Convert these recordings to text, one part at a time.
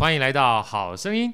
欢迎来到好声音。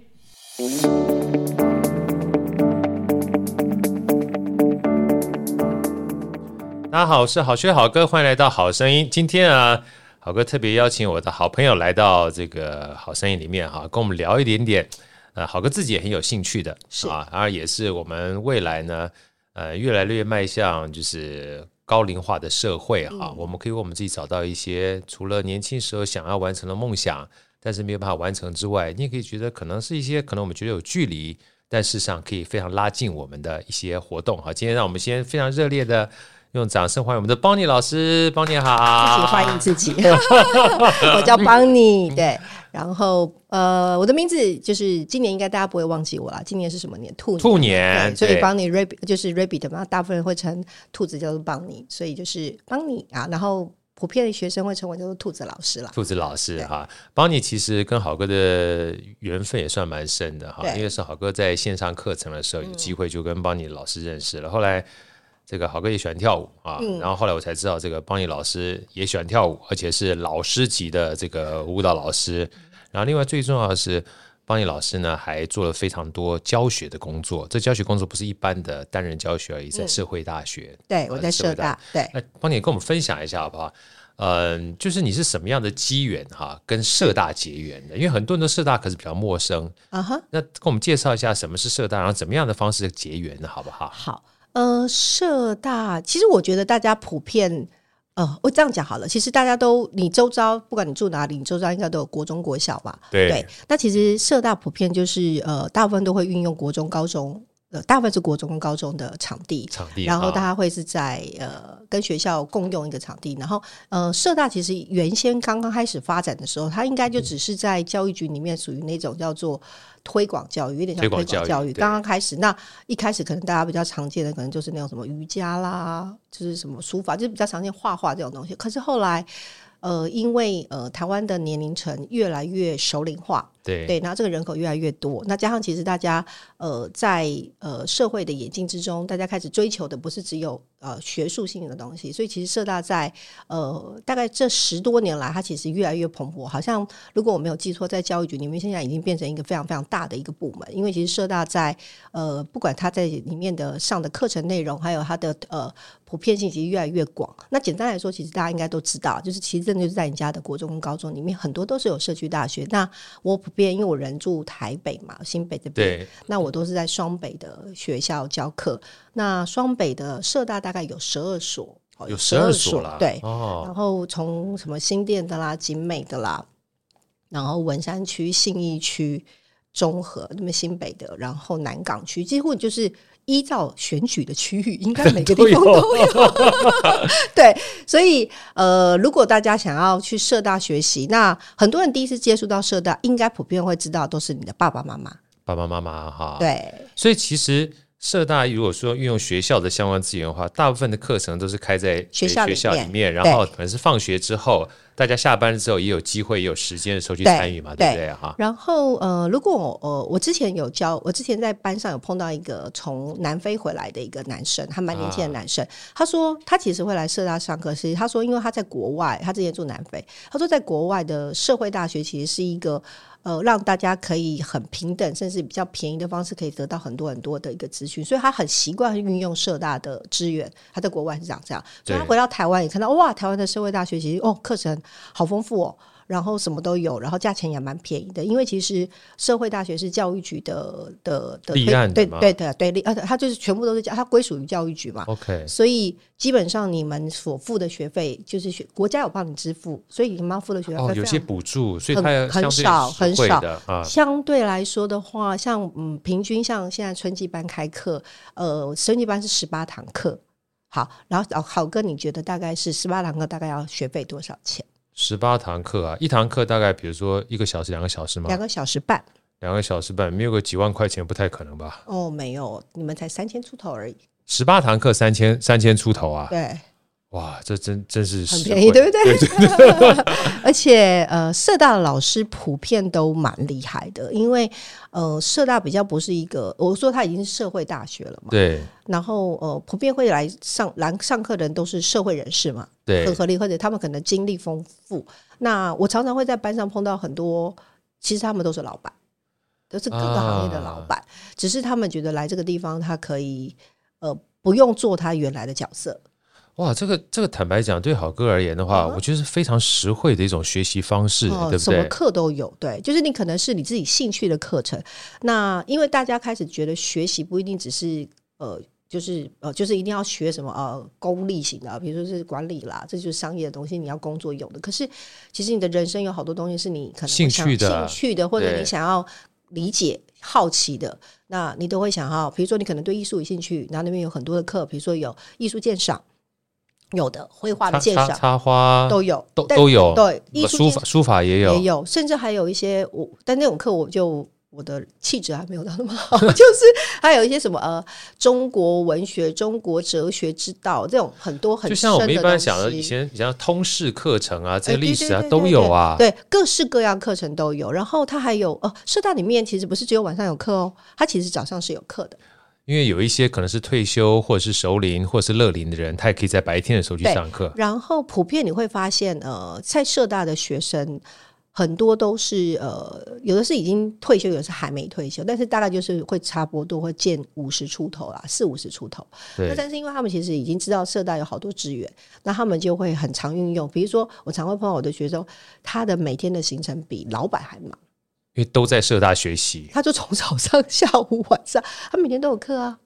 大家好，我是好学好哥，欢迎来到好声音。今天啊，好哥特别邀请我的好朋友来到这个好声音里面哈，跟我们聊一点点。呃，好哥自己也很有兴趣的，是啊，然后也是我们未来呢，呃，越来越迈向就是高龄化的社会哈，嗯、我们可以为我们自己找到一些除了年轻时候想要完成的梦想，但是没有办法完成之外，你也可以觉得可能是一些可能我们觉得有距离，但事实上可以非常拉近我们的一些活动好。今天让我们先非常热烈的。用掌声欢迎我们的邦尼老师，邦尼好，自己欢迎自己，我叫邦尼，对，然后呃，我的名字就是今年应该大家不会忘记我了，今年是什么年？兔年兔年，对，所以邦尼 rabbit 就是 rabbit 嘛，大部分人会称兔子叫做邦尼，所以就是邦尼啊，然后普遍的学生会称为叫做兔子老师了，兔子老师哈，邦尼其实跟好哥的缘分也算蛮深的哈，因为是好哥在线上课程的时候有机会就跟邦尼老师认识了，后来。这个好哥也喜欢跳舞啊，嗯、然后后来我才知道，这个邦尼老师也喜欢跳舞，而且是老师级的这个舞蹈老师。然后另外最重要的是，邦尼老师呢还做了非常多教学的工作。这教学工作不是一般的单人教学而已，在社会大学。嗯、对，我在社大。对，那邦尼跟我们分享一下好不好？嗯，就是你是什么样的机缘哈，跟社大结缘的？因为很多人都社大可是比较陌生啊哈。那跟我们介绍一下什么是社大，然后怎么样的方式结缘的好不好？好。呃，社大其实我觉得大家普遍，呃，我这样讲好了。其实大家都，你周遭不管你住哪里，你周遭应该都有国中、国小吧？对。对。那其实社大普遍就是，呃，大部分都会运用国中、高中。呃，大部分是国中跟高中的场地，场地，然后大家会是在呃跟学校共用一个场地，然后呃社大其实原先刚刚开始发展的时候，它应该就只是在教育局里面属于那种叫做推广教育，有点像推广教育。刚刚开始，那一开始可能大家比较常见的可能就是那种什么瑜伽啦，就是什么书法，就是比较常见画画这种东西。可是后来，呃，因为呃台湾的年龄层越来越熟龄化。对对，然后这个人口越来越多，那加上其实大家呃在呃社会的演进之中，大家开始追求的不是只有呃学术性的东西，所以其实社大在呃大概这十多年来，它其实越来越蓬勃。好像如果我没有记错，在教育局里面，现在已经变成一个非常非常大的一个部门。因为其实社大在呃不管它在里面的上的课程内容，还有它的呃普遍性，其实越来越广。那简单来说，其实大家应该都知道，就是其实真的就是在你家的国中跟高中里面，很多都是有社区大学。那我。普遍，因为我人住台北嘛，新北这边，对那我都是在双北的学校教课。那双北的社大大概有十二所，有十二所啦，对。哦、然后从什么新店的啦、景美的啦，然后文山区、信义区、中和那么新北的，然后南港区，几乎就是。依照选举的区域，应该每个地方都有。对，所以呃，如果大家想要去社大学习，那很多人第一次接触到社大，应该普遍会知道都是你的爸爸妈妈。爸爸妈妈哈，对。所以其实社大如果说运用学校的相关资源的话，大部分的课程都是开在学校里面，然后可能是放学之后。大家下班之后也有机会，也有时间的时候去参与嘛，对，对不对哈？然后呃，如果呃，我之前有教，我之前在班上有碰到一个从南非回来的一个男生，还蛮年轻的男生。啊、他说他其实会来社大上课，是他说因为他在国外，他之前住南非，他说在国外的社会大学其实是一个。呃，让大家可以很平等，甚至比较便宜的方式，可以得到很多很多的一个资讯，所以他很习惯运用社大的资源。他在国外是长这样，所以他回到台湾也看到，哇，台湾的社会大学其实哦，课程好丰富哦。然后什么都有，然后价钱也蛮便宜的，因为其实社会大学是教育局的的的立案对对对对，呃，它就是全部都是教，它归属于教育局嘛。OK，所以基本上你们所付的学费就是学国家有帮你支付，所以你们要付的学费哦，有些补助，所以很很少很少。啊、相对来说的话，像嗯，平均像现在春季班开课，呃，春季班是十八堂课，好，然后好哥，你觉得大概是十八堂课大概要学费多少钱？十八堂课啊，一堂课大概比如说一个小时、两个小时吗？两个小时半，两个小时半，没有个几万块钱不太可能吧？哦，没有，你们才三千出头而已。十八堂课三千三千出头啊？对。哇，这真真是很便宜，对不对？对 而且呃，社大的老师普遍都蛮厉害的，因为呃，社大比较不是一个，我说他已经是社会大学了嘛，对。然后呃，普遍会来上来上课的人都是社会人士嘛，对，很合理，或者他们可能经历丰富。那我常常会在班上碰到很多其实他们都是老板，都是各个行业的老板，啊、只是他们觉得来这个地方，他可以呃不用做他原来的角色。哇，这个这个坦白讲，对好哥而言的话，嗯、我觉得是非常实惠的一种学习方式，哦、对不对？什么课都有，对，就是你可能是你自己兴趣的课程。那因为大家开始觉得学习不一定只是呃。就是呃，就是一定要学什么呃，功利型的，比如说是管理啦，这就是商业的东西，你要工作用的。可是其实你的人生有好多东西是你可能兴趣的、兴趣的，或者你想要理解、好奇的，那你都会想哈。比如说你可能对艺术有兴趣，然后那边有很多的课，比如说有艺术鉴赏，有的绘画的鉴赏、插花都有，都都有。对，艺术书法书法也有，也有，甚至还有一些我，但那种课我就。我的气质还没有到那么好，就是还有一些什么呃，中国文学、中国哲学之道这种很多很，就像我们一般想的以前，像通识课程啊，这些历史啊都有啊，对，各式各样课程都有。然后它还有呃，社大里面其实不是只有晚上有课哦，它其实早上是有课的。因为有一些可能是退休或者是熟龄或者是乐龄的人，他也可以在白天的时候去上课。然后普遍你会发现，呃，在社大的学生。很多都是呃，有的是已经退休，有的是还没退休，但是大概就是会差不多会见五十出头啦，四五十出头。那但是因为他们其实已经知道社大有好多资源，那他们就会很常运用。比如说，我常会碰到我的学生，他的每天的行程比老板还忙，因为都在社大学习，他就从早上、下午、晚上，他每天都有课啊，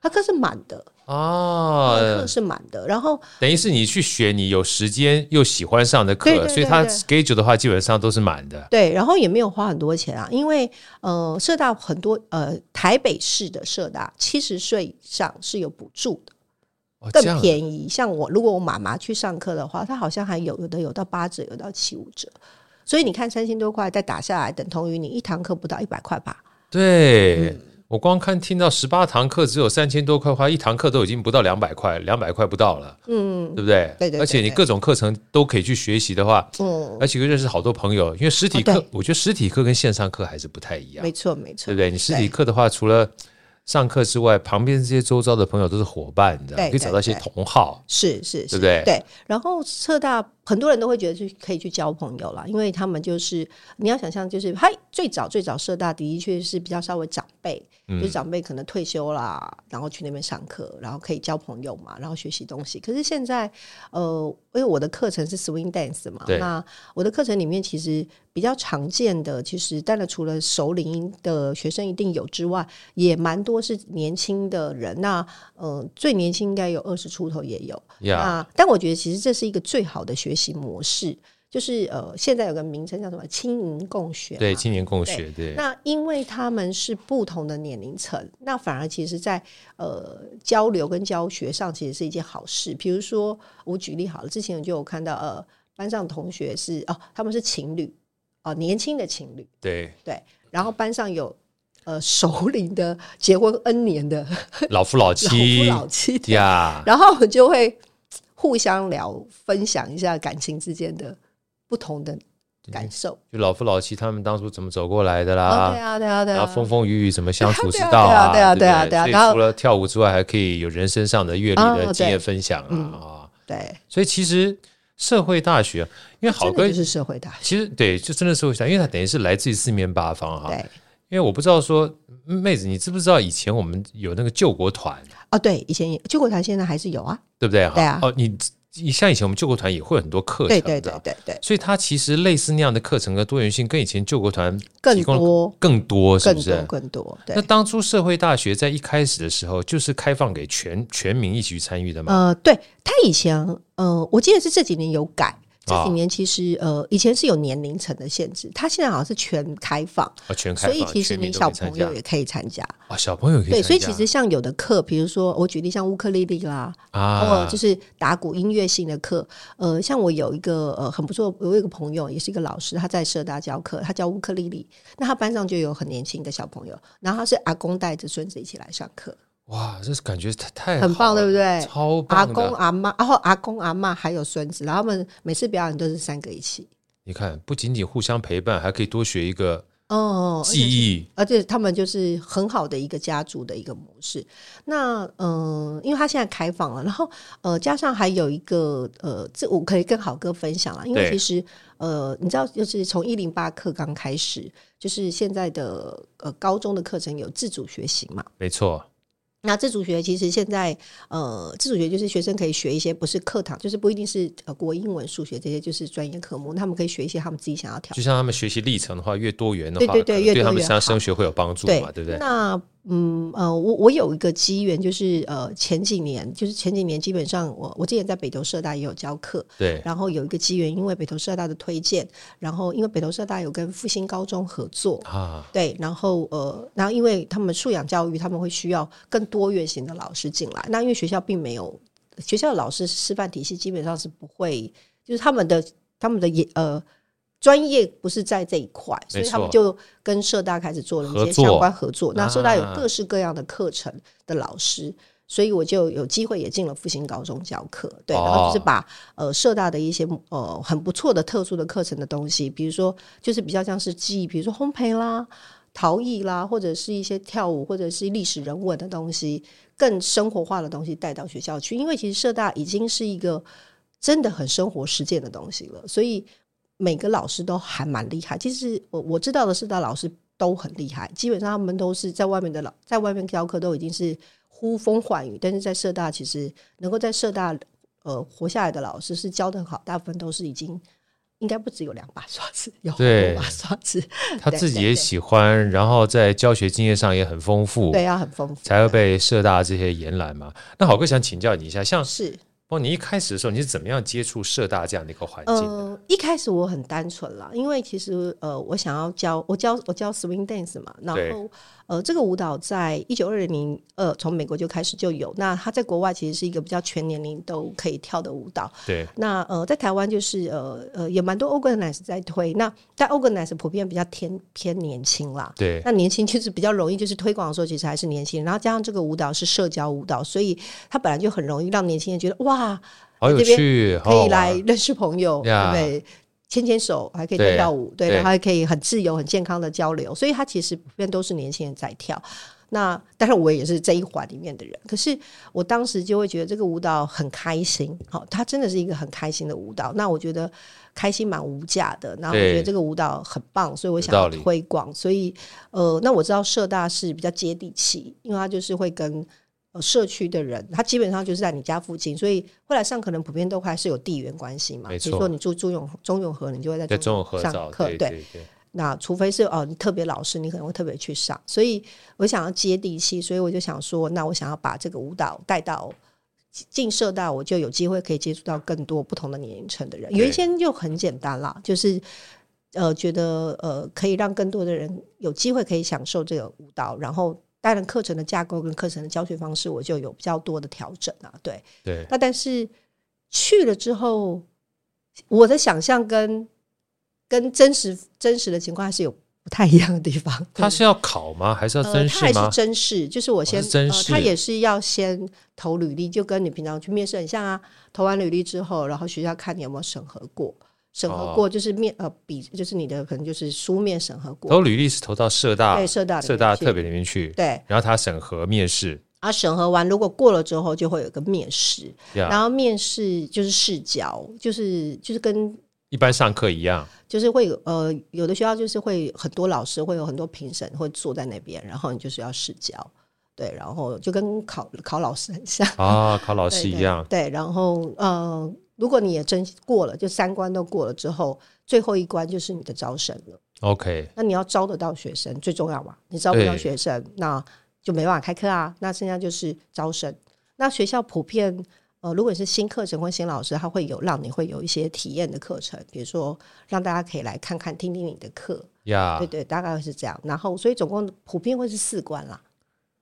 他课是满的。哦，课是满的，然后等于是你去学，你有时间又喜欢上的课，对对对对，所以他 schedule 的话基本上都是满的。对，然后也没有花很多钱啊，因为呃，社大很多呃，台北市的社大七十岁以上是有补助的，哦、更便宜。像我，如果我妈妈去上课的话，她好像还有有的有到八折，有到七五折。所以你看三千多块再打下来，等同于你一堂课不到一百块吧？对。嗯我光看听到十八堂课只有三千多块，花一堂课都已经不到两百块，两百块不到了，嗯，对不对？对对，对。而且你各种课程都可以去学习的话，嗯，而且又认识好多朋友。因为实体课，我觉得实体课跟线上课还是不太一样。没错，没错，对不对？你实体课的话，除了上课之外，旁边这些周遭的朋友都是伙伴，你知道吗？可以找到一些同好，是是，对不对？对。然后社大很多人都会觉得去可以去交朋友啦，因为他们就是你要想象，就是嗨，最早最早社大的确是比较稍微长辈。就是长辈可能退休啦，然后去那边上课，然后可以交朋友嘛，然后学习东西。可是现在，呃，因为我的课程是 swing dance 嘛，那我的课程里面其实比较常见的，其实当然除了熟龄的学生一定有之外，也蛮多是年轻的人。那呃，最年轻应该有二十出头也有。那但我觉得其实这是一个最好的学习模式。就是呃，现在有个名称叫什么“青年共学”，对，青年共学，对。对那因为他们是不同的年龄层，那反而其实在呃交流跟教学上，其实是一件好事。比如说，我举例好了，之前就有看到呃，班上同学是哦，他们是情侣哦、呃，年轻的情侣，对对。然后班上有呃首领的结婚 N 年的老夫老 妻，老夫老妻呀。然后我就会互相聊，分享一下感情之间的。不同的感受，就老夫老妻他们当初怎么走过来的啦？对啊，对啊，对啊，然后风风雨雨怎么相处之道啊？对啊，对啊，对啊。然后除了跳舞之外，还可以有人生上的阅历的经验分享啊。对，所以其实社会大学，因为好哥是社会大学，其实对，就真的社会大学，因为它等于是来自于四面八方哈。对，因为我不知道说妹子，你知不知道以前我们有那个救国团？哦，对，以前救国团现在还是有啊，对不对？对啊。哦，你你。像以前我们救国团也会有很多课程，对对对对对，所以它其实类似那样的课程和多元性，跟以前救国团更多更多，是不是？更多。那当初社会大学在一开始的时候，就是开放给全全民一起去参与的吗？呃，对，他以前呃，我记得是这几年有改。这几年其实呃，以前是有年龄层的限制，它现在好像是全开放，全开放，所以其实你小朋友也可以参加啊，小朋友可以参加。对，所以其实像有的课，比如说我举例像乌克丽丽啦，啊，或就是打鼓音乐性的课，呃，像我有一个呃很不错，我有一个朋友也是一个老师，他在社大教课，他教乌克丽丽，那他班上就有很年轻的小朋友，然后他是阿公带着孙子一起来上课。哇，这是感觉太太很棒，对不对？超棒！阿公阿妈，然后阿公阿妈还有孙子，然后他们每次表演都是三个一起。你看，不仅仅互相陪伴，还可以多学一个哦，记忆，而且他们就是很好的一个家族的一个模式。那嗯、呃，因为他现在开放了，然后呃，加上还有一个呃，这我可以跟好哥分享了，因为其实呃，你知道，就是从一零八课纲开始，就是现在的呃高中的课程有自主学习嘛，没错。那自主学其实现在，呃，自主学就是学生可以学一些不是课堂，就是不一定是呃国英文、数学这些，就是专业科目，他们可以学一些他们自己想要调。就像他们学习历程的话，越多元的话，对对对，越，对他们上升学会有帮助嘛，对，对不对？那。嗯呃，我我有一个机缘，就是呃前几年，就是前几年基本上我我之前在北投社大也有教课，对，然后有一个机缘，因为北投社大的推荐，然后因为北投社大有跟复兴高中合作啊，对，然后呃，然后因为他们素养教育，他们会需要更多元型的老师进来，那因为学校并没有学校的老师师范体系基本上是不会，就是他们的他们的也呃。专业不是在这一块，所以他们就跟社大开始做了一些相关合作。那社大有各式各样的课程的老师，所以我就有机会也进了复兴高中教课。对，然后就是把呃社大的一些呃很不错的特殊的课程的东西，比如说就是比较像是记忆，比如说烘焙啦、陶艺啦，或者是一些跳舞或者是历史人文的东西，更生活化的东西带到学校去。因为其实社大已经是一个真的很生活实践的东西了，所以。每个老师都还蛮厉害，其实我我知道的社大老师都很厉害，基本上他们都是在外面的老，在外面教课都已经是呼风唤雨，但是在社大其实能够在社大呃活下来的老师是教的很好，大部分都是已经应该不只有两把刷子，有很多把刷子，他自己也喜欢，然后在教学经验上也很丰富，对，啊很丰富，才会被社大这些延揽嘛。那好哥想请教你一下，像是。不，你一开始的时候你是怎么样接触社大这样的一个环境的？呃，一开始我很单纯啦，因为其实呃，我想要教我教我教 swing dance 嘛，然后。呃，这个舞蹈在一九二零呃，从美国就开始就有。那它在国外其实是一个比较全年龄都可以跳的舞蹈。对。那呃，在台湾就是呃呃，也蛮多 organize 在推。那但 organize 普遍比较偏偏年轻啦。对。那年轻就是比较容易，就是推广的时候其实还是年轻人。然后加上这个舞蹈是社交舞蹈，所以它本来就很容易让年轻人觉得哇，好有趣，可以来认识朋友，对不对？牵牵手还可以跳跳舞，对，对，然后还可以很自由、很健康的交流，所以他其实普遍都是年轻人在跳。那当然我也是这一环里面的人，可是我当时就会觉得这个舞蹈很开心，好，它真的是一个很开心的舞蹈。那我觉得开心蛮无价的，然后我觉得这个舞蹈很棒，所以我想要推广。所以呃，那我知道社大是比较接地气，因为它就是会跟。社区的人，他基本上就是在你家附近，所以后来上可能普遍都还是有地缘关系嘛。比如说你住中永中永和，你就会在中永和上课。对，对，对，那除非是哦，你特别老师，你可能会特别去上。所以我想要接地气，所以我就想说，那我想要把这个舞蹈带到进社大，我就有机会可以接触到更多不同的年龄层的人。原先就很简单啦，就是呃，觉得呃，可以让更多的人有机会可以享受这个舞蹈，然后。当然，课程的架构跟课程的教学方式，我就有比较多的调整啊。对对。那但是去了之后，我的想象跟跟真实真实的情况还是有不太一样的地方。他是要考吗？还是要真试吗？他还是真试，就是我先真试，他也是要先投履历，就跟你平常去面试很像啊。投完履历之后，然后学校看你有没有审核过。审核过就是面呃比就是你的可能就是书面审核过，投履历是投到社大对社大社大特别里面去对，然后他审核面试。啊，审核完如果过了之后就会有个面试.然后面试就是试教，就是就是跟一般上课一样，就是会有呃有的学校就是会很多老师会有很多评审会坐在那边，然后你就是要试教，对，然后就跟考考老师很像。啊，考老师一样，对，对，对，然后呃。如果你也真过了，就三关都过了之后，最后一关就是你的招生了。OK，那你要招得到学生最重要嘛？你招不到学生，那就没办法开课啊。那剩下就是招生。那学校普遍，呃，如果是新课程或新老师，他会有让你会有一些体验的课程，比如说让大家可以来看看、听听你的课。呀，对对，大概会是这样。然后，所以总共普遍会是四关啦。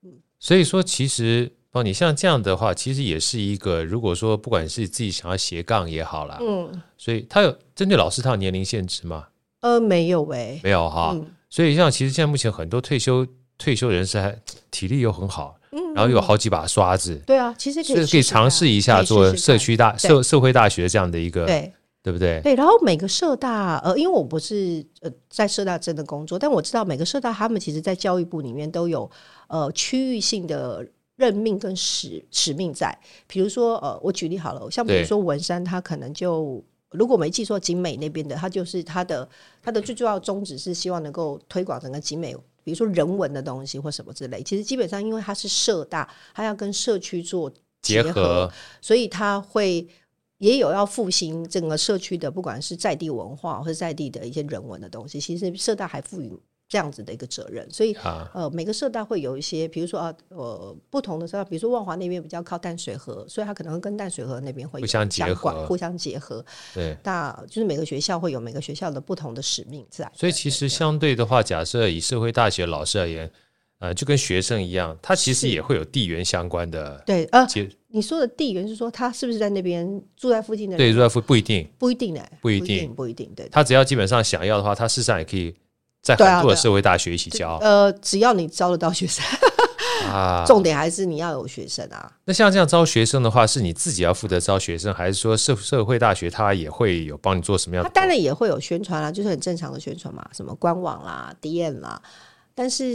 嗯，所以说其实。哦，你像这样的话，其实也是一个，如果说不管是自己想要斜杠也好啦，嗯，所以他有针对老师，他有年龄限制吗？呃，没有喂、欸，没有哈、嗯。所以像其实现在目前很多退休退休人士还体力又很好，嗯，然后有好几把刷子，对啊，其实可以尝试一下做社区大社社会大学这样的一个，对。对不对？对，然后每个社大，呃，因为我不是呃在社大真的工作，但我知道每个社大他们其实，在教育部里面都有呃区域性的任命跟使使命在。比如说，呃，我举例好了，像比如说文山，他可能就如果没记错，景美那边的，他就是他的他的最重要宗旨是希望能够推广整个景美，比如说人文的东西或什么之类。其实基本上，因为他是社大，他要跟社区做结合，结合所以他会。也有要复兴整个社区的，不管是在地文化或者在地的一些人文的东西，其实社大还赋予这样子的一个责任。所以，啊、呃，每个社大会有一些，比如说啊，呃，不同的社大，比如说万华那边比较靠淡水河，所以它可能跟淡水河那边会互相结合，互相结合。对，那就是每个学校会有每个学校的不同的使命在。所以，其实相对的话，假设以社会大学老师而言。呃，就跟学生一样，他其实也会有地缘相关的。对，呃，你说的地缘是说他是不是在那边住在附近的？对，住在附不一定，不一定呢，不一定，不一定。对，他只要基本上想要的话，他事实上也可以在很多的社会大学一起教。呃，只要你招得到学生 啊，重点还是你要有学生啊。那像这样招学生的话，是你自己要负责招学生，还是说社社会大学他也会有帮你做什么样的？他当然也会有宣传啦，就是很正常的宣传嘛，什么官网啦、DM 啦。但是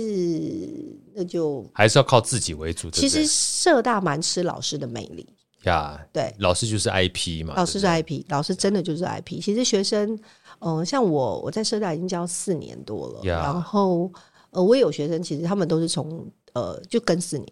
那就还是要靠自己为主。其实社大蛮吃老师的魅力呀，对，老师就是 IP 嘛，老师是 IP，老师真的就是 IP。其实学生，嗯，像我我在社大已经教四年多了，然后呃，我也有学生，其实他们都是从呃就跟四年，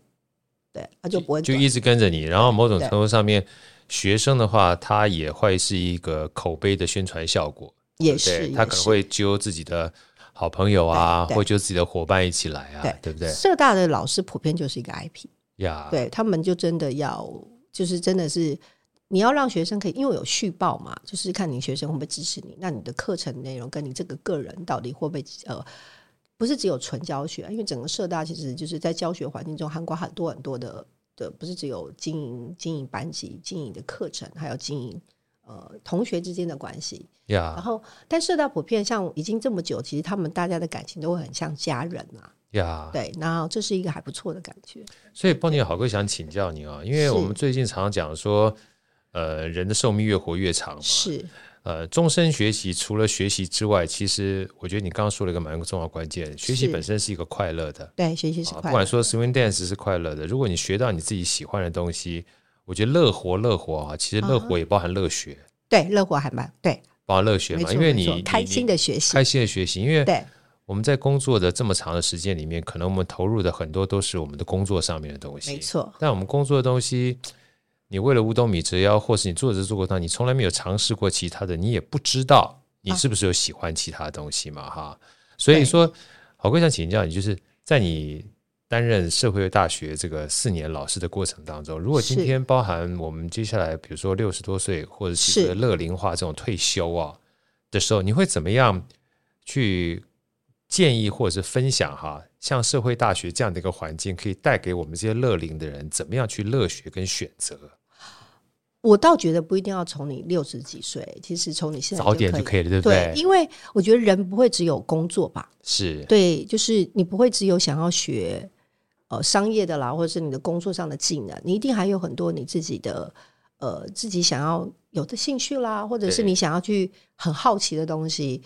对，他就不会就一直跟着你。然后某种程度上面，学生的话，他也会是一个口碑的宣传效果，也是他可能会揪自己的。好朋友啊，或者自己的伙伴一起来啊，对，对不对？社大的老师普遍就是一个 IP 呀，对他们就真的要，就是真的是你要让学生可以，因为有续报嘛，就是看你学生会不会支持你，那你的课程内容跟你这个个人到底会不会呃，不是只有纯教学，因为整个社大其实就是在教学环境中涵盖很多很多的的，不是只有经营经营班级、经营的课程，还有经营。呃，同学之间的关系呀，然后，但社大普遍像已经这么久，其实他们大家的感情都会很像家人啊，呀，对，那这是一个还不错的感觉。所以，邦尼好哥想请教你啊，因为我们最近常常讲说，呃，人的寿命越活越长嘛，是，呃，终身学习，除了学习之外，其实我觉得你刚刚说了一个蛮重要关键，学习本身是一个快乐的，对，学习是快乐，不管说 swing dance 是快乐的，如果你学到你自己喜欢的东西。我觉得乐活乐活啊，其实乐活也包含乐学。嗯、对，乐活还蛮对，包含乐学嘛，因为你开心的学习，开心的学习。因为我们在工作的这么长的时间里面，可能我们投入的很多都是我们的工作上面的东西。没错，但我们工作的东西，你为了五斗米折腰，或是你做着做过它，你从来没有尝试过其他的，你也不知道你是不是有喜欢其他的东西嘛？哈、啊，所以说，好哥想请教你，就是在你。担任社会大学这个四年老师的过程当中，如果今天包含我们接下来，比如说六十多岁或者是乐龄化这种退休啊的时候，你会怎么样去建议或者是分享哈？像社会大学这样的一个环境，可以带给我们这些乐龄的人怎么样去乐学跟选择？我倒觉得不一定要从你六十几岁，其实从你现在早点就可以了，对不对？对，因为我觉得人不会只有工作吧？是对，就是你不会只有想要学。呃，商业的啦，或者是你的工作上的技能，你一定还有很多你自己的呃自己想要有的兴趣啦，或者是你想要去很好奇的东西。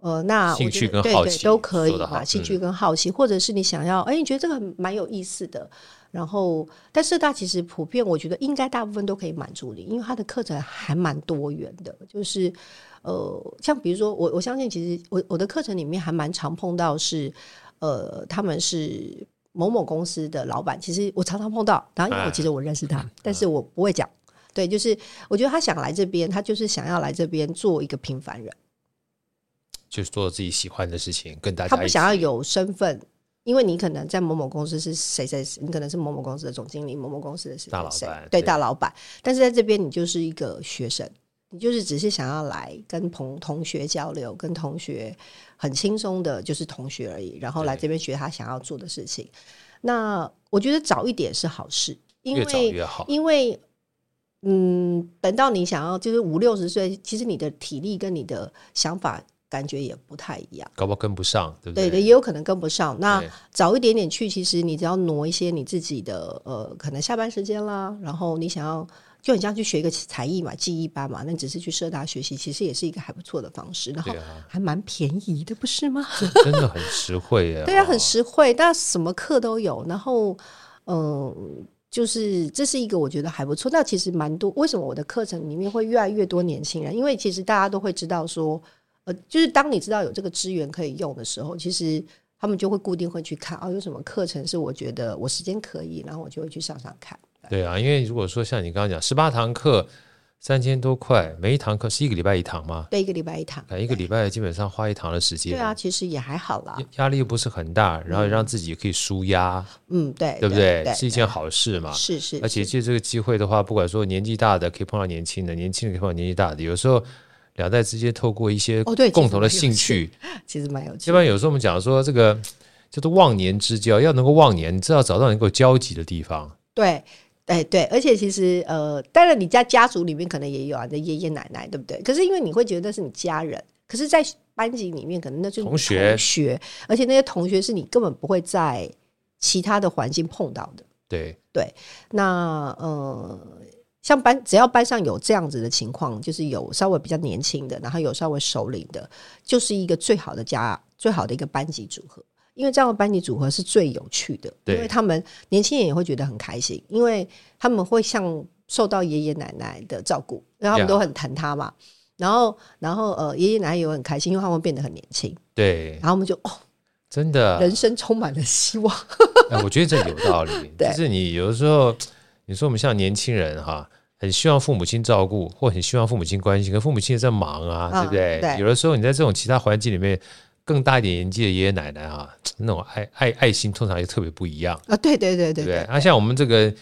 呃，那兴趣跟好奇都可以嘛，兴趣跟好奇，或者是你想要哎，你觉得这个蛮有意思的。然后，但社大其实普遍，我觉得应该大部分都可以满足你，因为它的课程还蛮多元的。就是呃，像比如说我我相信，其实我我的课程里面还蛮常碰到是呃，他们是。某某公司的老板，其实我常常碰到，然后因为我其实我认识他，啊、但是我不会讲。对，就是我觉得他想来这边，他就是想要来这边做一个平凡人，就是做自己喜欢的事情，跟大家。他不想要有身份，因为你可能在某某公司是谁谁，你可能是某某公司的总经理，某某公司的谁谁大老板，对，对大老板。但是在这边，你就是一个学生，你就是只是想要来跟同同学交流，跟同学。很轻松的，就是同学而已，然后来这边学他想要做的事情。那我觉得早一点是好事，因为越早越好。因为嗯，等到你想要就是五六十岁，其实你的体力跟你的想法感觉也不太一样，搞不好跟不上，对不对？对，也有可能跟不上。那早一点点去，其实你只要挪一些你自己的呃，可能下班时间啦，然后你想要就很像去学一个才艺嘛，技艺班嘛，那只是去社大学习，其实也是一个还不错的方式，然后还蛮便宜的，不是吗？真的很实惠耶！对啊，很实惠，但什么课都有，然后嗯，就是这是一个我觉得还不错。那其实蛮多，为什么我的课程里面会越来越多年轻人？因为其实大家都会知道说，呃，就是当你知道有这个资源可以用的时候，其实他们就会固定会去看哦，有什么课程是我觉得我时间可以，然后我就会去上上看。对啊，因为如果说像你刚刚讲十八堂课三千多块，每一堂课是一个礼拜一堂吗？对，一个礼拜一堂，一个礼拜基本上花一堂的时间。对啊，其实也还好啦，压力又不是很大，然后让自己可以舒压。嗯，对，对不对？是一件好事嘛。是是，而且借这个机会的话，不管说年纪大的可以碰到年轻的，年轻人可以碰到年纪大的，有时候两代之间透过一些共同的兴趣，其实蛮有趣。一般有时候我们讲说这个叫做忘年之交，要能够忘年，你知道找到能够交集的地方。对。哎，对，而且其实呃，当然你家家族里面可能也有啊，的爷爷奶奶，对不对？可是因为你会觉得那是你家人，可是，在班级里面可能那就是同学，同学，而且那些同学是你根本不会在其他的环境碰到的。对对，那呃，像班只要班上有这样子的情况，就是有稍微比较年轻的，然后有稍微首领的，就是一个最好的家，最好的一个班级组合。因为这样的班级组合是最有趣的，因为他们年轻人也会觉得很开心，因为他们会像受到爷爷奶奶的照顾，因为他们都很疼他嘛。然后，然后呃，爷爷奶奶也会很开心，因为他们变得很年轻。对，然后我们就哦，真的，人生充满了希望。哎，我觉得这有道理。就是你有的时候，你说我们像年轻人哈，很希望父母亲照顾，或很希望父母亲关心，可父母亲也在忙啊，对不对？对。有的时候你在这种其他环境里面。更大一点年纪的爷爷奶奶啊，那种爱爱爱心通常又特别不一样啊！对对对对对，啊，像我们这个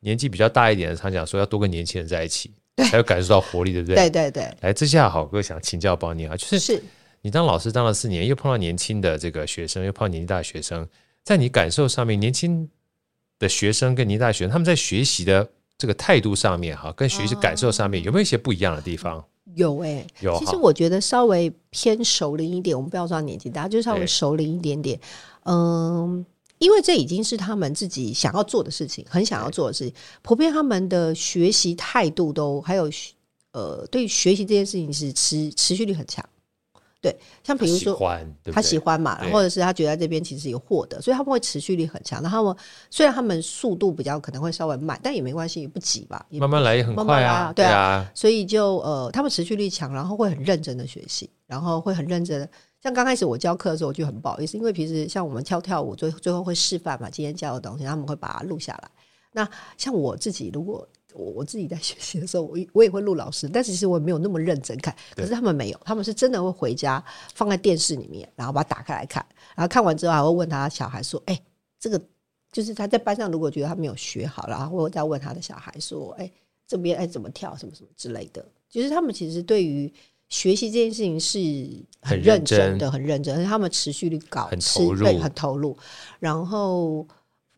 年纪比较大一点的，常讲说要多跟年轻人在一起，才有感受到活力，对不对？对对对。来，这下好哥想请教宝你啊，就是你当老师当了四年，又碰到年轻的这个学生，又碰到年纪大的学生，在你感受上面，年轻的学生跟年纪大学生，他们在学习的这个态度上面，哈，跟学习感受上面，有没有一些不一样的地方？有哎、欸，有。其实我觉得稍微偏熟龄一点，我们不要说年纪大，就稍微熟龄一点点。嗯，因为这已经是他们自己想要做的事情，很想要做的事情。普遍他们的学习态度都还有，呃，对学习这件事情是持持续力很强。对，像比如说，他喜欢嘛，或者是他觉得在这边其实有获得，所以他们会持续力很强。然后他们虽然他们速度比较可能会稍微慢，但也没关系，也不急吧，慢慢来也很快啊，对啊。所以就呃，他们持续力强，然后会很认真的学习，然后会很认真的。像刚开始我教课的时候，我就很不好意思，因为平时像我们跳跳舞，最最后会示范嘛，今天教的东西，他们会把它录下来。那像我自己，如果我我自己在学习的时候，我我也会录老师，但其实我也没有那么认真看。可是他们没有，他们是真的会回家放在电视里面，然后把它打开来看，然后看完之后还会问他小孩说：“哎、欸，这个就是他在班上如果觉得他没有学好，然后会再问他的小孩说：‘哎、欸，这边哎怎么跳，什么什么之类的。’就是他们其实对于学习这件事情是很认真的，很认真，而且他们持续率高，很投入，对，很投入，然后。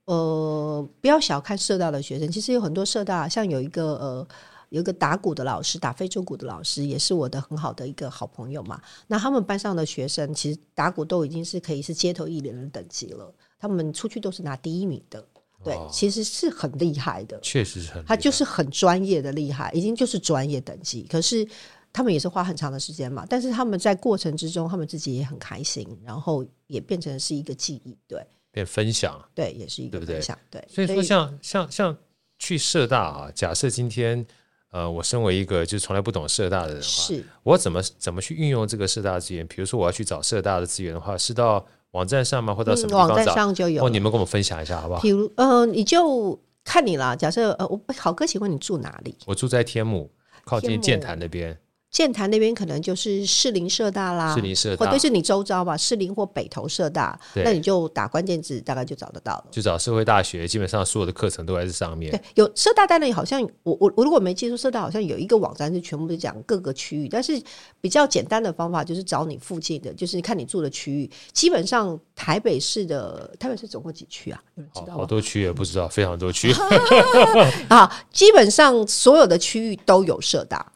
呃，不要小看社大的学生，其实有很多社大，像有一个呃，有一个打鼓的老师，打非洲鼓的老师，也是我的很好的一个好朋友嘛。那他们班上的学生，其实打鼓都已经是可以是街头艺人的等级了，他们出去都是拿第一名的，对，其实是很厉害的，确实是很，他就是很专业的厉害，已经就是专业等级。可是他们也是花很长的时间嘛，但是他们在过程之中，他们自己也很开心，然后也变成是一个记忆，对。分享对，也是一个分享对，对，对。所以说像，像像像去社大啊，假设今天呃，我身为一个就是从来不懂社大的人的话，是我怎么怎么去运用这个社大的资源？比如说我要去找社大的资源的话，是到网站上吗？或者到什么？网站上就有。哦你们跟我们分享一下好不好？比如呃，你就看你了。假设呃，我好哥，请问你住哪里？我住在天母，靠近剑潭那边。剑潭那边可能就是士林社大啦，士林社大，或者是你周遭吧，士林或北投社大，那你就打关键字，大概就找得到了。就找社会大学，基本上所有的课程都在这上面。对，有社大当然好像我我我如果没记错，社大好像有一个网站是全部都讲各个区域，但是比较简单的方法就是找你附近的，就是看你住的区域。基本上台北市的台北市总共几区啊？有人知道吗？好多区也不知道，非常多区 啊，基本上所有的区域都有社大。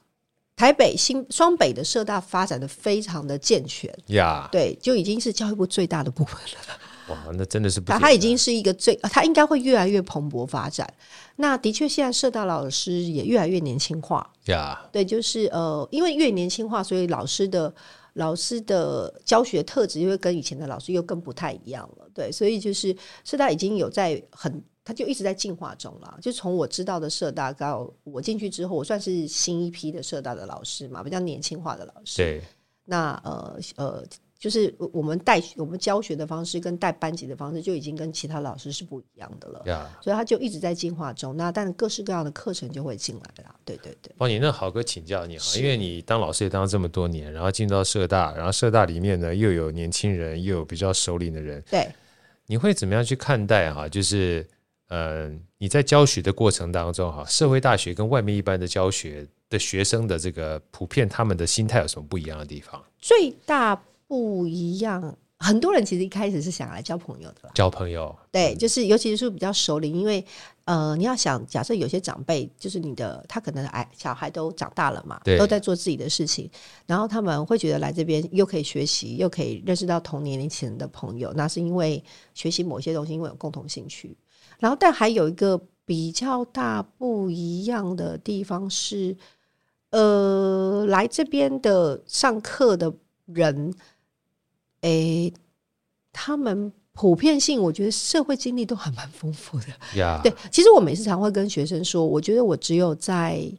台北新双北的社大发展的非常的健全呀，对，就已经是教育部最大的部分了。哇，那真的是不，他已经是一个最，它应该会越来越蓬勃发展。那的确，现在社大老师也越来越年轻化。呀.对，就是呃，因为越年轻化，所以老师的老师的教学特质，又会跟以前的老师又更不太一样了。对，所以就是社大已经有在很，他就一直在进化中了。就从我知道的社大到我进去之后，我算是新一批的社大的老师嘛，比较年轻化的老师。对，那呃呃。就是我们带我们教学的方式跟带班级的方式就已经跟其他老师是不一样的了，Yeah. 所以他就一直在进化中。那但各式各样的课程就会进来了，对对对。帮你那好哥请教你哈，因为你当老师也当了这么多年，然后进到社大，然后社大里面呢又有年轻人，又有比较熟龄的人，对，你会怎么样去看待哈？就是嗯、呃，你在教学的过程当中哈，社会大学跟外面一般的教学的学生的这个普遍他们的心态有什么不一样的地方？最大。不一样，很多人其实一开始是想来交朋友的。交朋友，对，就是尤其是比较熟龄，因为呃，你要想，假设有些长辈，就是你的，他可能哎，小孩都长大了嘛，对都在做自己的事情，然后他们会觉得来这边又可以学习，又可以认识到同年龄层的朋友，那是因为学习某些东西，因为有共同兴趣。然后，但还有一个比较大不一样的地方是，呃，来这边的上课的人。诶、欸，他们普遍性，我觉得社会经历都还蛮丰富的。对，其实我每次常会跟学生说，我觉得我只有在。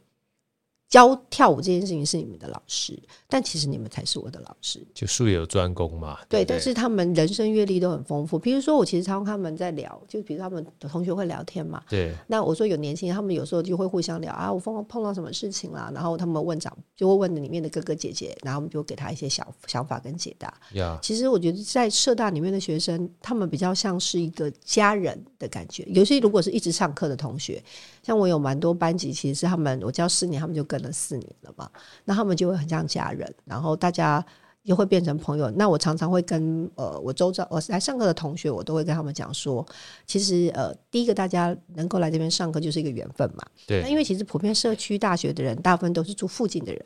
教跳舞这件事情是你们的老师，但其实你们才是我的老师。就术业有专攻嘛。对，对对，但是他们人生阅历都很丰富。比如说，我其实常常他们在聊，就比如他们的同学会聊天嘛。对。那我说有年轻人，他们有时候就会互相聊啊，我碰碰到什么事情啦，然后他们问长，就会问里面的哥哥姐姐，然后我们就给他一些小想法跟解答。其实我觉得在社大里面的学生，他们比较像是一个家人的感觉。尤其如果是一直上课的同学，像我有蛮多班级，其实是他们我教四年，他们就跟了四年了嘛。那他们就会很像家人，然后大家又会变成朋友。那我常常会跟呃我周遭我来上课的同学，我都会跟他们讲说，其实呃第一个大家能够来这边上课就是一个缘分嘛。对。那因为其实普遍社区大学的人，大部分都是住附近的人，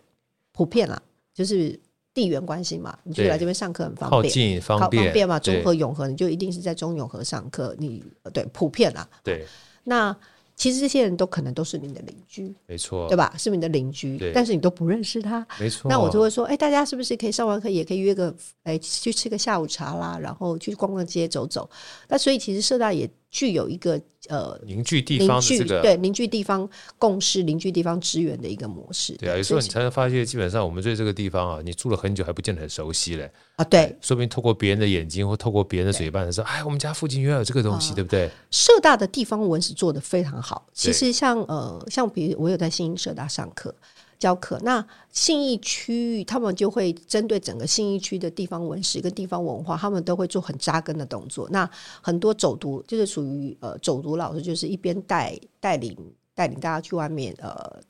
普遍啦，就是地缘关系嘛。你就来这边上课很方便，靠近方便，方便嘛。中和永和，你就一定是在中永和上课。你对普遍啦。对。那。其实这些人都可能都是你的邻居，没错，对吧？是你的邻居，但是你都不认识他，没错。那我就会说，哎，大家是不是可以上完课也可以约个，哎，去吃个下午茶啦，然后去逛逛街走走。那所以其实社大也具有一个。呃，凝聚地方的这个对凝聚地方共识、凝聚地方支援的一个模式。对啊，有时候你才能发现，基本上我们对这个地方啊，你住了很久还不见得很熟悉嘞。啊，对，说不定透过别人的眼睛或透过别人的嘴巴的时候，哎，我们家附近原来有这个东西，对不对？社大的地方文史做得非常好。其实像呃，像比如我有在新营社大上课。教课，那信义区域他们就会针对整个信义区的地方文史跟地方文化，他们都会做很扎根的动作。那很多走读就是属于呃走读老师，就是一边带带领带领大家去外面呃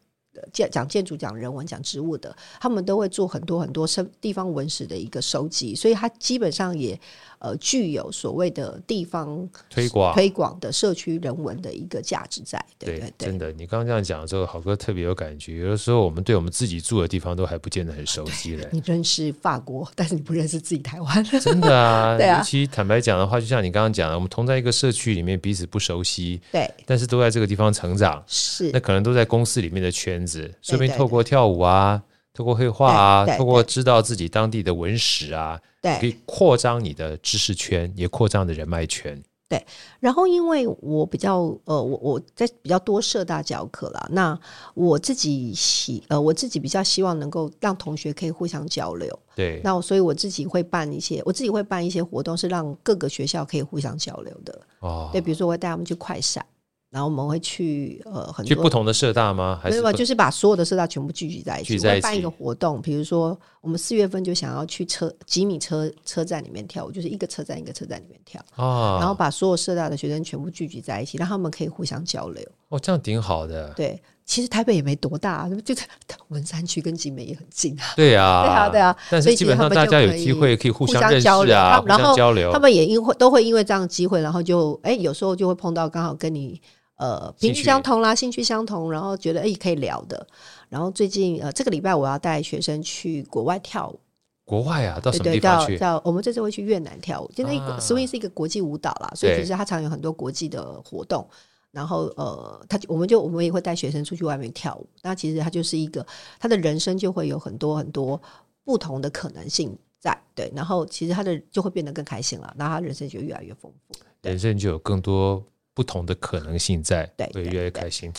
建讲建筑、讲人文、讲植物的，他们都会做很多很多生地方文史的一个收集，所以他基本上也。呃，具有所谓的地方推广推广的社区人文的一个价值在，对对对，真的，你刚刚这样讲之后，好哥特别有感觉。有的时候，我们对我们自己住的地方都还不见得很熟悉嘞。你认识法国，但是你不认识自己台湾，真的啊。对啊。尤其坦白讲的话，就像你刚刚讲的，我们同在一个社区里面，彼此不熟悉，对，但是都在这个地方成长，是。那可能都在公司里面的圈子，顺便透过跳舞啊。透过绘画啊，透过知道自己当地的文史啊，对，可以扩张你的知识圈，也扩张你的人脉圈。对，然后因为我比较呃，我我在比较多社大教课啦，那我自己希呃，我自己比较希望能够让同学可以互相交流。对，那所以我自己会办一些，我自己会办一些活动，是让各个学校可以互相交流的。哦，对，比如说我会带他们去快闪。然后我们会去呃很多去不同的社大吗？还是没有，就是把所有的社大全部聚集在一起，聚在一起办一个活动。比如说，我们四月份就想要去车几米车车站里面跳舞，就是一个车站一个车站里面跳啊，然后把所有社大的学生全部聚集在一起，让他们可以互相交流。哦，这样挺好的。对，其实台北也没多大，就在文山区跟景美也很近啊。对啊，对啊，对啊。但是基本上大家有机会可以互相认识啊，然后交流。他们也因为都会因为这样的机会，然后就哎有时候就会碰到刚好跟你。呃，频率相同啦，兴趣相同，然后觉得哎可以聊的。然后最近呃，这个礼拜我要带学生去国外跳舞，国外啊，到什么地方去？到我们这次会去越南跳舞。因为 swing 是一个国际舞蹈啦，所以其实它常有很多国际的活动。然后呃，他我们就我们也会带学生出去外面跳舞。那其实他就是一个他的人生就会有很多很多不同的可能性在。对，然后其实他的就会变得更开心了，然后他人生就越来越丰富，人生就有更多不同的可能性在，对，会越来越开心。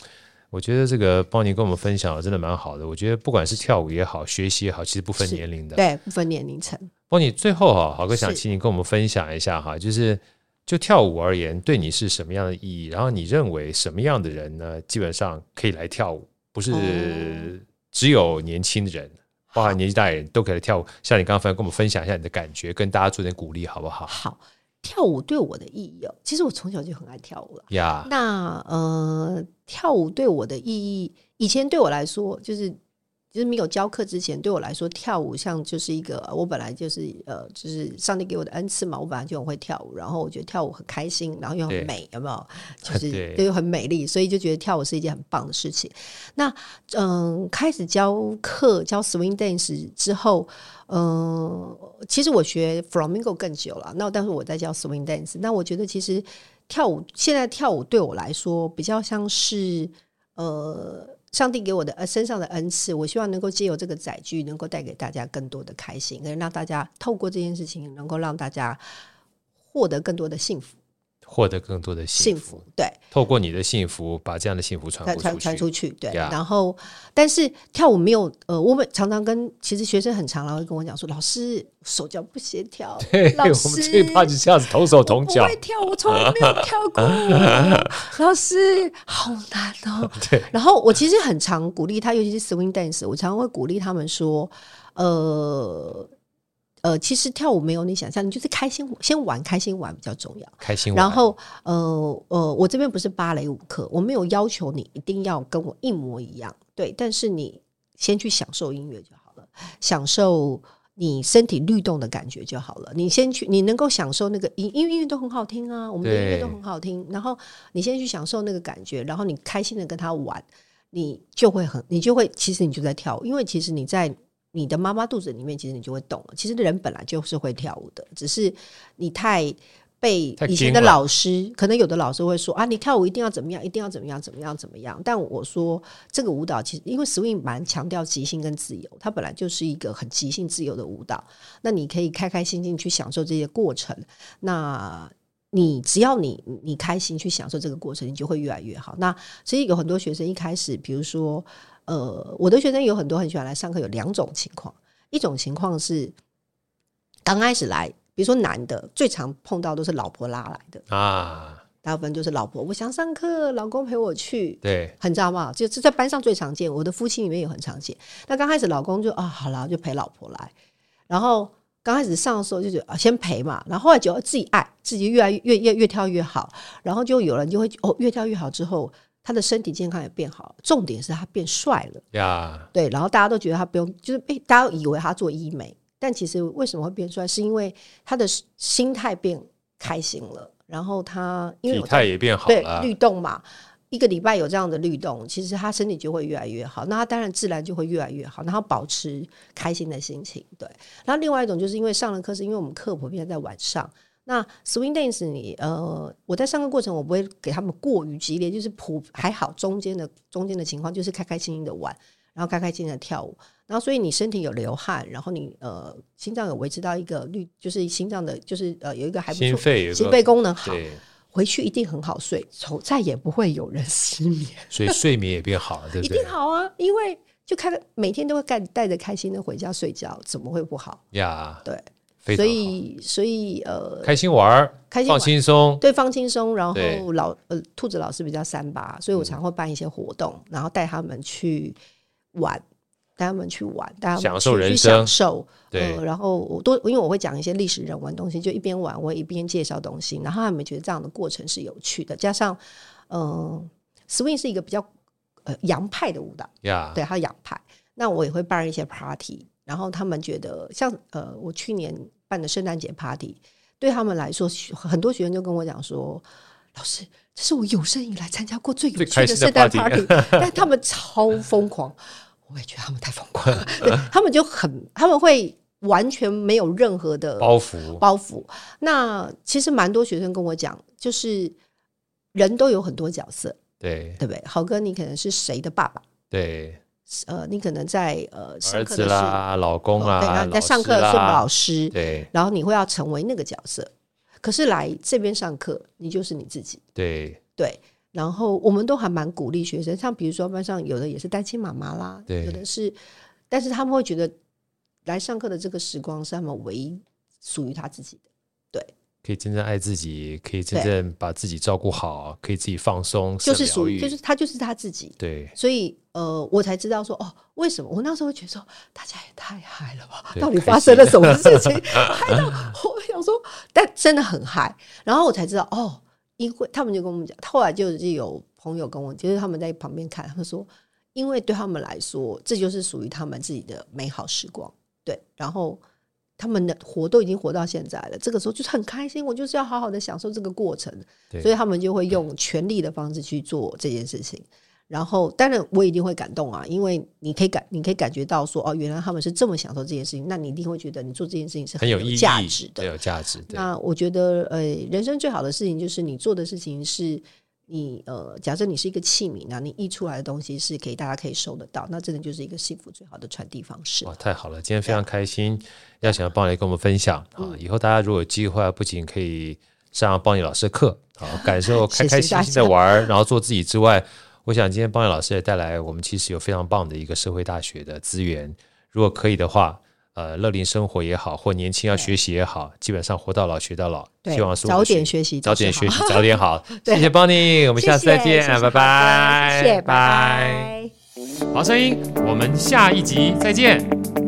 我觉得这个邦尼跟我们分享的真的蛮好的。我觉得不管是跳舞也好，学习也好，其实不分年龄的，对，不分年龄层。邦尼最后哈，豪哥想请你跟我们分享一下哈，就是就跳舞而言，对你是什么样的意义？然后你认为什么样的人呢，基本上可以来跳舞？不是只有年轻人，哦、包含年纪大的人都可以来跳舞。像你刚刚分跟我们分享一下你的感觉，跟大家做点鼓励，好不好？好。跳舞对我的意义哦，其实我从小就很爱跳舞了。呀那呃，跳舞对我的意义，以前对我来说就是。就是没有教课之前，对我来说，跳舞像就是一个我本来就是呃，就是上帝给我的恩赐嘛。我本来就很会跳舞，然后我觉得跳舞很开心，然后又很美，有没有？就 是又很美丽，所以就觉得跳舞是一件很棒的事情。那嗯、呃，开始教课教 swing dance 之后，嗯、呃，其实我学 flamingo 更久了。那但是我在教 swing dance，那我觉得其实跳舞现在跳舞对我来说比较像是呃。上帝给我的呃身上的恩赐，我希望能够借由这个载具，能够带给大家更多的开心，可以让大家透过这件事情，能够让大家获得更多的幸福。获得更多的幸福，幸福对，透过你的幸福，把这样的幸福传传传出去，对。然后，但是跳舞没有，呃，我们常常跟其实学生很常来会跟我讲说，老师手脚不协调，对，老师我们最怕就是这样子同手同脚，不会跳我，从来没有跳过，老师好难哦。对。然后我其实很常鼓励他，尤其是 swing dance，我常常会鼓励他们说，呃。呃，其实跳舞没有你想象，你就是开心，先玩，开心玩比较重要。开心玩。然后，呃呃，我这边不是芭蕾舞课，我没有要求你一定要跟我一模一样，对。但是你先去享受音乐就好了，享受你身体律动的感觉就好了。你先去，你能够享受那个音，因为音乐都很好听啊，我们的音乐都很好听。然后你先去享受那个感觉，然后你开心的跟他玩，你就会很，你就会，其实你就在跳舞，因为其实你在。你的妈妈肚子里面，其实你就会懂了。其实人本来就是会跳舞的，只是你太被以前的老师，可能有的老师会说啊，你跳舞一定要怎么样，一定要怎么样，怎么样，怎么样。但我说这个舞蹈其实因为 swing 蛮强调即兴跟自由，它本来就是一个很即兴自由的舞蹈。那你可以开开心心去享受这些过程。那你只要你你开心去享受这个过程，你就会越来越好。那所以有很多学生一开始，比如说。呃，我的学生有很多很喜欢来上课，有两种情况。一种情况是刚开始来，比如说男的，最常碰到都是老婆拉来的啊，大部分就是老婆，我想上课，老公陪我去，对，很知道吗？就是在班上最常见，我的夫妻里面也很常见。那刚开始老公就啊，好了，就陪老婆来，然后刚开始上的时候就觉得啊，先陪嘛，然后后来觉得自己爱自己越来越越越越跳越好，然后就有人就会哦，越跳越好之后。他的身体健康也变好，重点是他变帅了呀。对，然后大家都觉得他不用，就是被大家以为他做医美，但其实为什么会变帅，是因为他的心态变开心了，然后他因为体态也变好了，对，律动嘛，一个礼拜有这样的律动，其实他身体就会越来越好，那他当然自然就会越来越好，然后保持开心的心情。对，然后另外一种就是因为上了课，是因为我们课普遍在晚上。那 swing dance 你呃，我在上课过程我不会给他们过于激烈，就是普还好中间的中间的情况，就是开开心心的玩，然后开开心心的跳舞，然后所以你身体有流汗，然后你呃心脏有维持到一个率，就是心脏的，就是呃有一个还不错，心肺心肺功能好，回去一定很好睡，从再也不会有人 失眠，所以睡眠也变好了，对不对？一定好啊，因为就开每天都会带带着开心的回家睡觉，怎么会不好呀？Yeah. 对。所以，所以呃，开心玩，开心放轻松，对，放轻松。然后老呃，兔子老师比较三八，所以我常会办一些活动，然后带他们去玩，带他们去玩，带他们享受人生，享受。对，然后我都因为我会讲一些历史人文东西，就一边玩我一边介绍东西，然后他们觉得这样的过程是有趣的。加上，嗯，swing 是一个比较呃洋派的舞蹈，呀，对，他洋派。那我也会办一些 party，然后他们觉得像呃，我去年。办的圣诞节 party，对他们来说，很多学生就跟我讲说：“老师，这是我有生以来参加过最有趣的圣诞 party。”但他们超疯狂，我也觉得他们太疯狂了。对，他们就很，他们会完全没有任何的包袱。包袱。那其实蛮多学生跟我讲，就是人都有很多角色，对对不对？豪哥，你可能是谁的爸爸？对，呃，你可能在呃儿子啦、老公啊，对，你在上课是老师，对，然后你会要成为那个角色。可是来这边上课，你就是你自己。对对，然后我们都还蛮鼓励学生，像比如说班上有的也是单亲妈妈啦，对，有的是，但是他们会觉得来上课的这个时光是他们唯一属于他自己的，对，可以真正爱自己，可以真正把自己照顾好，可以自己放松，就是属于，就是他就是他自己，对，所以呃，我才知道说哦，为什么？我那时候觉得说大家也太嗨了吧，到底发生了什么 事情，嗨到我想说，但真的很嗨，然后我才知道哦。因为他们就跟我们讲，后来就是有朋友跟我，就是他们在旁边看，他们说，因为对他们来说，这就是属于他们自己的美好时光，对。然后他们的活都已经活到现在了，这个时候就是很开心，我就是要好好的享受这个过程，所以他们就会用全力的方式去做这件事情。然后，当然我一定会感动啊，因为你可以感，你可以感觉到说，哦，原来他们是这么享受这件事情，那你一定会觉得你做这件事情是很有价值的，很有价值。那我觉得，呃，人生最好的事情就是你做的事情是你，呃，假设你是一个器皿，那你溢出来的东西是可以大家可以收得到，那真的就是一个幸福最好的传递方式。哇，太好了，今天非常开心，邀请到邦妮跟我们分享啊，以后大家如果有机会，不仅可以上邦尼老师的课，啊，感受 开开心心的玩，然后做自己之外。我想今天邦尼老师也带来我们其实有非常棒的一个社会大学的资源，如果可以的话，呃，乐龄生活也好，或年轻要学习也好，基本上活到老学到老，希望早点学习，早点学习，早点好。谢谢 Bonnie，，我们下次再见，拜拜，谢谢，拜拜。好声音，我们下一集再见。